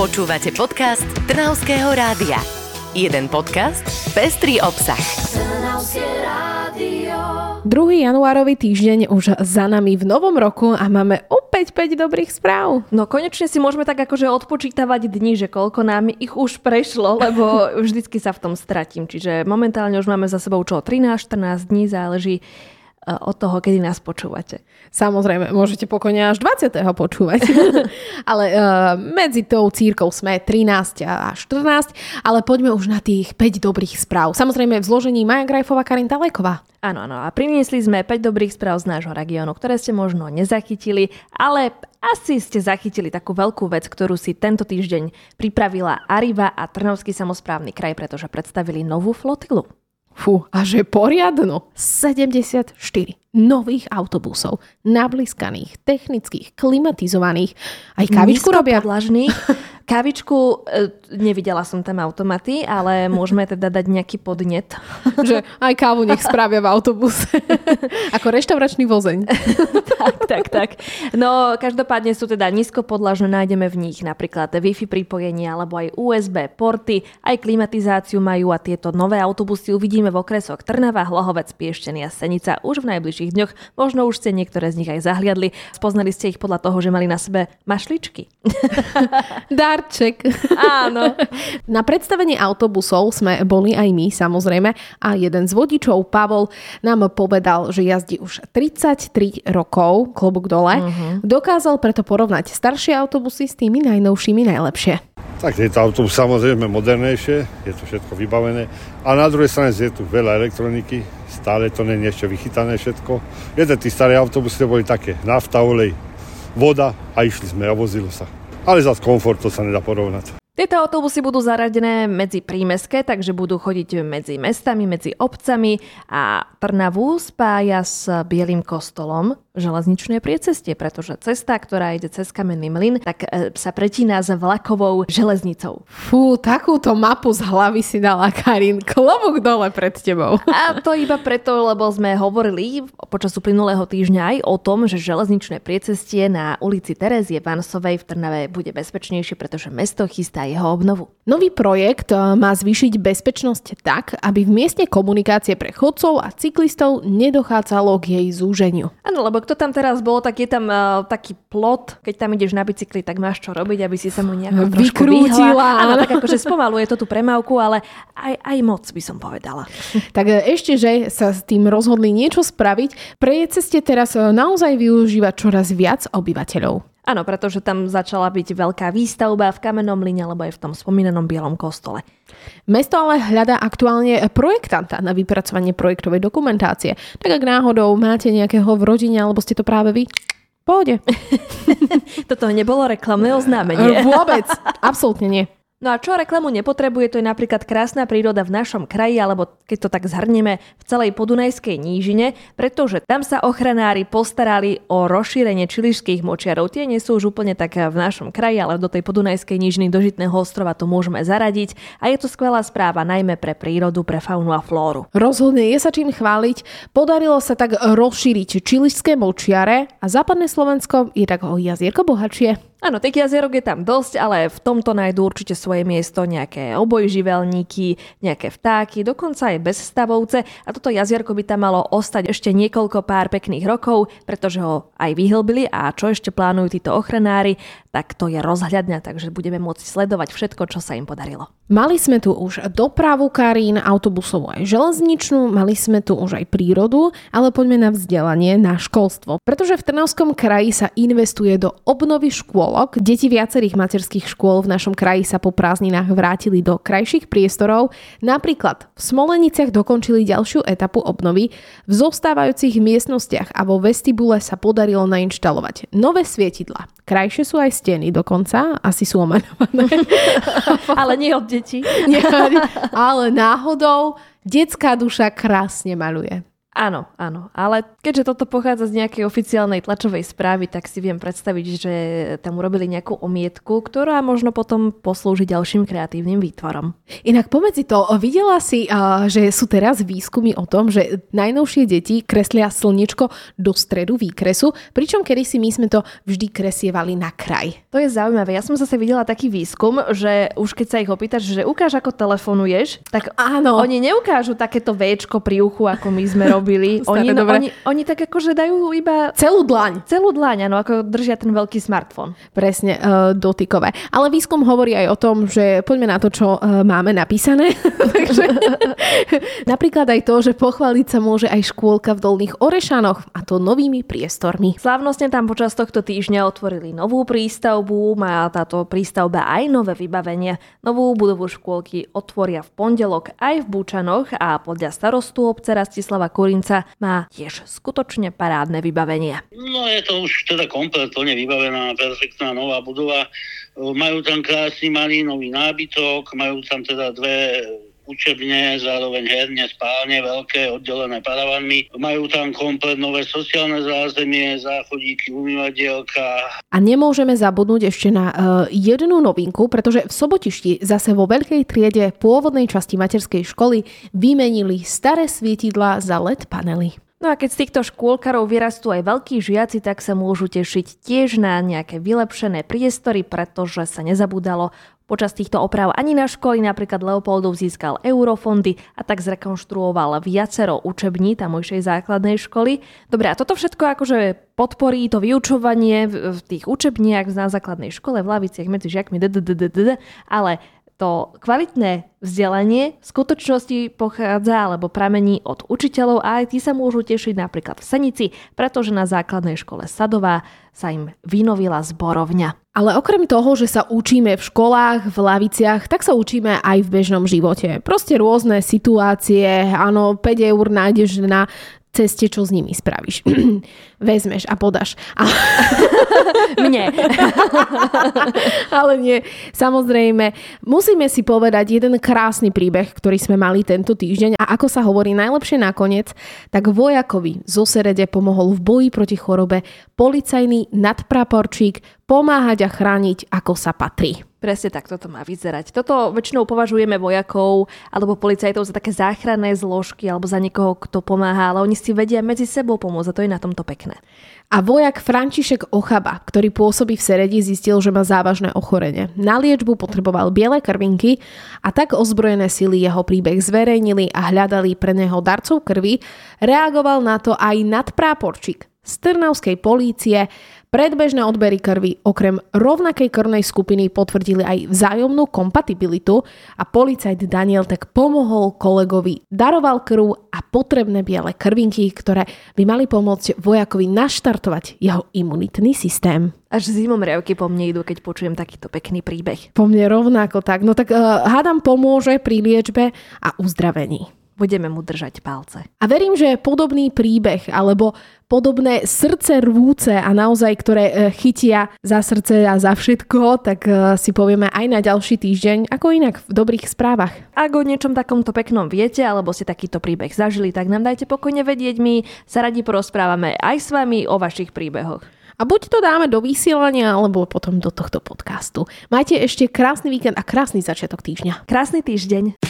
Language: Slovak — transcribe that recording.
Počúvate podcast Trnavského rádia. Jeden podcast, pestrý obsah. Trnavské rádio. Druhý januárový týždeň už za nami v novom roku a máme opäť 5 dobrých správ. No konečne si môžeme tak akože odpočítavať dni, že koľko nám ich už prešlo, lebo vždycky sa v tom stratím. Čiže momentálne už máme za sebou čo 13-14 dní, záleží od toho, kedy nás počúvate. Samozrejme, môžete pokojne až 20. počúvať. ale uh, medzi tou církou sme 13 a 14, ale poďme už na tých 5 dobrých správ. Samozrejme v zložení Maja Grajfová, Karin Taleková. Áno, áno. A priniesli sme 5 dobrých správ z nášho regiónu, ktoré ste možno nezachytili, ale asi ste zachytili takú veľkú vec, ktorú si tento týždeň pripravila Ariva a Trnovský samozprávny kraj, pretože predstavili novú flotilu. Fú, a že poriadno. 74 nových autobusov, nabliskaných, technických, klimatizovaných. Aj kavičku robia. Kavičku, e, nevidela som tam automaty, ale môžeme teda dať nejaký podnet. Že aj kávu nech spravia v autobuse. Ako reštauračný vozeň. tak, tak, tak. No, každopádne sú teda nízkopodlažné, nájdeme v nich napríklad Wi-Fi pripojenie alebo aj USB porty, aj klimatizáciu majú a tieto nové autobusy uvidíme v okresoch Trnava, Hlohovec, Piešťany a Senica už v najbližších dňoch. Možno už ste niektoré z nich aj zahliadli. Spoznali ste ich podľa toho, že mali na sebe mašličky. Dar darček. Áno. Na predstavení autobusov sme boli aj my, samozrejme, a jeden z vodičov, Pavol, nám povedal, že jazdí už 33 rokov, klobúk dole. Uh-huh. Dokázal preto porovnať staršie autobusy s tými najnovšími najlepšie. Tak tieto autobusy samozrejme modernejšie, je to všetko vybavené. A na druhej strane je tu veľa elektroniky, stále to nie je ešte vychytané všetko. Jeden tí staré autobusy boli také, nafta, olej, voda a išli sme a vozilo sa ale za komfort to sa nedá porovnať. Tieto autobusy budú zaradené medzi prímeské, takže budú chodiť medzi mestami, medzi obcami a Trnavu spája s Bielým kostolom železničnej priecestie, pretože cesta, ktorá ide cez Kamenný mlyn, tak e, sa pretína s vlakovou železnicou. Fú, takúto mapu z hlavy si dala Karin. Klobúk dole pred tebou. A to iba preto, lebo sme hovorili počas uplynulého týždňa aj o tom, že železničné priecestie na ulici Terezie Vansovej v Trnave bude bezpečnejšie, pretože mesto chystá jeho obnovu. Nový projekt e, má zvýšiť bezpečnosť tak, aby v miestne komunikácie pre chodcov a cyklistov nedochádzalo k jej zúženiu. Áno, lebo kto tam teraz bol, tak je tam uh, taký plot, keď tam ideš na bicykli, tak máš čo robiť, aby si sa mu nejako trošku vyhrútila. Áno, tak akože spomaluje to tú premávku, ale aj, aj moc by som povedala. Tak e, ešte, že sa s tým rozhodli niečo spraviť, pre ceste teraz e, naozaj využíva čoraz viac obyvateľov. Áno, pretože tam začala byť veľká výstavba v kamennom line alebo aj v tom spomínanom bielom kostole. Mesto ale hľadá aktuálne projektanta na vypracovanie projektovej dokumentácie. Tak ak náhodou máte nejakého v rodine alebo ste to práve vy, pohode. Toto nebolo reklamné oznámenie. Vôbec, absolútne nie. No a čo reklamu nepotrebuje, to je napríklad krásna príroda v našom kraji, alebo keď to tak zhrnieme, v celej podunajskej nížine, pretože tam sa ochranári postarali o rozšírenie čilišských močiarov. Tie nie sú už úplne tak v našom kraji, ale do tej podunajskej nížiny do Žitného ostrova to môžeme zaradiť a je to skvelá správa najmä pre prírodu, pre faunu a flóru. Rozhodne je sa čím chváliť. Podarilo sa tak rozšíriť čilišské močiare a západné Slovensko je tak o jazierko bohatšie. Áno, tých jazierok je tam dosť, ale v tomto nájdú určite svoje miesto nejaké obojživelníky, nejaké vtáky, dokonca aj bezstavovce a toto jazierko by tam malo ostať ešte niekoľko pár pekných rokov, pretože ho aj vyhlbili a čo ešte plánujú títo ochranári, tak to je rozhľadňa, takže budeme môcť sledovať všetko, čo sa im podarilo. Mali sme tu už dopravu karín, autobusovú aj železničnú, mali sme tu už aj prírodu, ale poďme na vzdelanie, na školstvo. Pretože v Trnavskom kraji sa investuje do obnovy škôlok. Deti viacerých materských škôl v našom kraji sa po prázdninách vrátili do krajších priestorov. Napríklad v Smoleniciach dokončili ďalšiu etapu obnovy. V zostávajúcich miestnostiach a vo vestibule sa podarilo nainštalovať nové svietidla. Krajšie sú aj steny dokonca, asi sú omenované. ale nie od detí. ale náhodou detská duša krásne maluje. Áno, áno. Ale keďže toto pochádza z nejakej oficiálnej tlačovej správy, tak si viem predstaviť, že tam urobili nejakú omietku, ktorá možno potom poslúži ďalším kreatívnym výtvorom. Inak pomedzi to, videla si, že sú teraz výskumy o tom, že najnovšie deti kreslia slniečko do stredu výkresu, pričom kedy si my sme to vždy kresievali na kraj. To je zaujímavé. Ja som zase videla taký výskum, že už keď sa ich opýtaš, že ukáž, ako telefonuješ, tak Áno. oni neukážu takéto Včko pri uchu, ako my sme robili. oni, no, oni, oni tak akože dajú iba... Celú dlaň. Celú dlaň, áno, ako držia ten veľký smartfón. Presne, uh, dotykové. Ale výskum hovorí aj o tom, že poďme na to, čo uh, máme napísané. Takže napríklad aj to, že pochváliť sa môže aj škôlka v Dolných Orešanoch a to novými priestormi. Slávnostne tam počas tohto týždňa otvorili novú prístavbu, má táto prístavba aj nové vybavenie. Novú budovu škôlky otvoria v pondelok aj v Bučanoch a podľa starostu obce Rastislava Kurinca má tiež skutočne parádne vybavenie. No je to už teda komplet plne vybavená, perfektná nová budova. Majú tam krásny malý nový nábytok, majú tam teda dve učebne, zároveň herne, spálne veľké, oddelené paravanmi. Majú tam komplet nové sociálne zázemie, záchodíky, umývadielka. A nemôžeme zabudnúť ešte na uh, jednu novinku, pretože v Sobotišti zase vo veľkej triede pôvodnej časti materskej školy vymenili staré svietidla za LED panely. No a keď z týchto škôlkarov vyrastú aj veľkí žiaci, tak sa môžu tešiť tiež na nejaké vylepšené priestory, pretože sa nezabudalo Počas týchto oprav ani na školy napríklad Leopoldov získal eurofondy a tak zrekonštruoval viacero učební tamojšej základnej školy. Dobre, a toto všetko akože podporí to vyučovanie v tých učebniach na základnej škole, v laviciach medzi žiakmi, ale to kvalitné vzdelanie v skutočnosti pochádza alebo pramení od učiteľov a aj tí sa môžu tešiť napríklad v Senici, pretože na základnej škole Sadová sa im vynovila zborovňa. Ale okrem toho, že sa učíme v školách, v laviciach, tak sa učíme aj v bežnom živote. Proste rôzne situácie, áno, 5 eur nájdeš na ceste, čo s nimi spravíš. Vezmeš a podaš. A... Mne. Ale nie. Samozrejme, musíme si povedať jeden krásny príbeh, ktorý sme mali tento týždeň a ako sa hovorí najlepšie nakoniec, tak vojakovi zo Serede pomohol v boji proti chorobe policajný nadpraporčík pomáhať a chrániť ako sa patrí. Presne tak toto má vyzerať. Toto väčšinou považujeme vojakov alebo policajtov za také záchranné zložky alebo za niekoho, kto pomáha, ale oni si vedia medzi sebou pomôcť a to je na tomto pekné. A vojak František Ochaba, ktorý pôsobí v Seredi, zistil, že má závažné ochorenie. Na liečbu potreboval biele krvinky a tak ozbrojené sily jeho príbeh zverejnili a hľadali pre neho darcov krvi. Reagoval na to aj nadpráporčík z Trnavskej polície, Predbežné odbery krvi okrem rovnakej krvnej skupiny potvrdili aj vzájomnú kompatibilitu a policajt Daniel tak pomohol kolegovi, daroval krv a potrebné biele krvinky, ktoré by mali pomôcť vojakovi naštartovať jeho imunitný systém. Až zimom riavky po mne idú, keď počujem takýto pekný príbeh. Po mne rovnako tak. No tak uh, hádam pomôže pri liečbe a uzdravení. Budeme mu držať palce. A verím, že podobný príbeh alebo podobné srdce rvúce a naozaj, ktoré e, chytia za srdce a za všetko, tak e, si povieme aj na ďalší týždeň, ako inak v dobrých správach. Ak o niečom takomto peknom viete, alebo ste takýto príbeh zažili, tak nám dajte pokojne vedieť, my sa radi porozprávame aj s vami o vašich príbehoch. A buď to dáme do vysielania, alebo potom do tohto podcastu. Majte ešte krásny víkend a krásny začiatok týždňa. Krásny týždeň.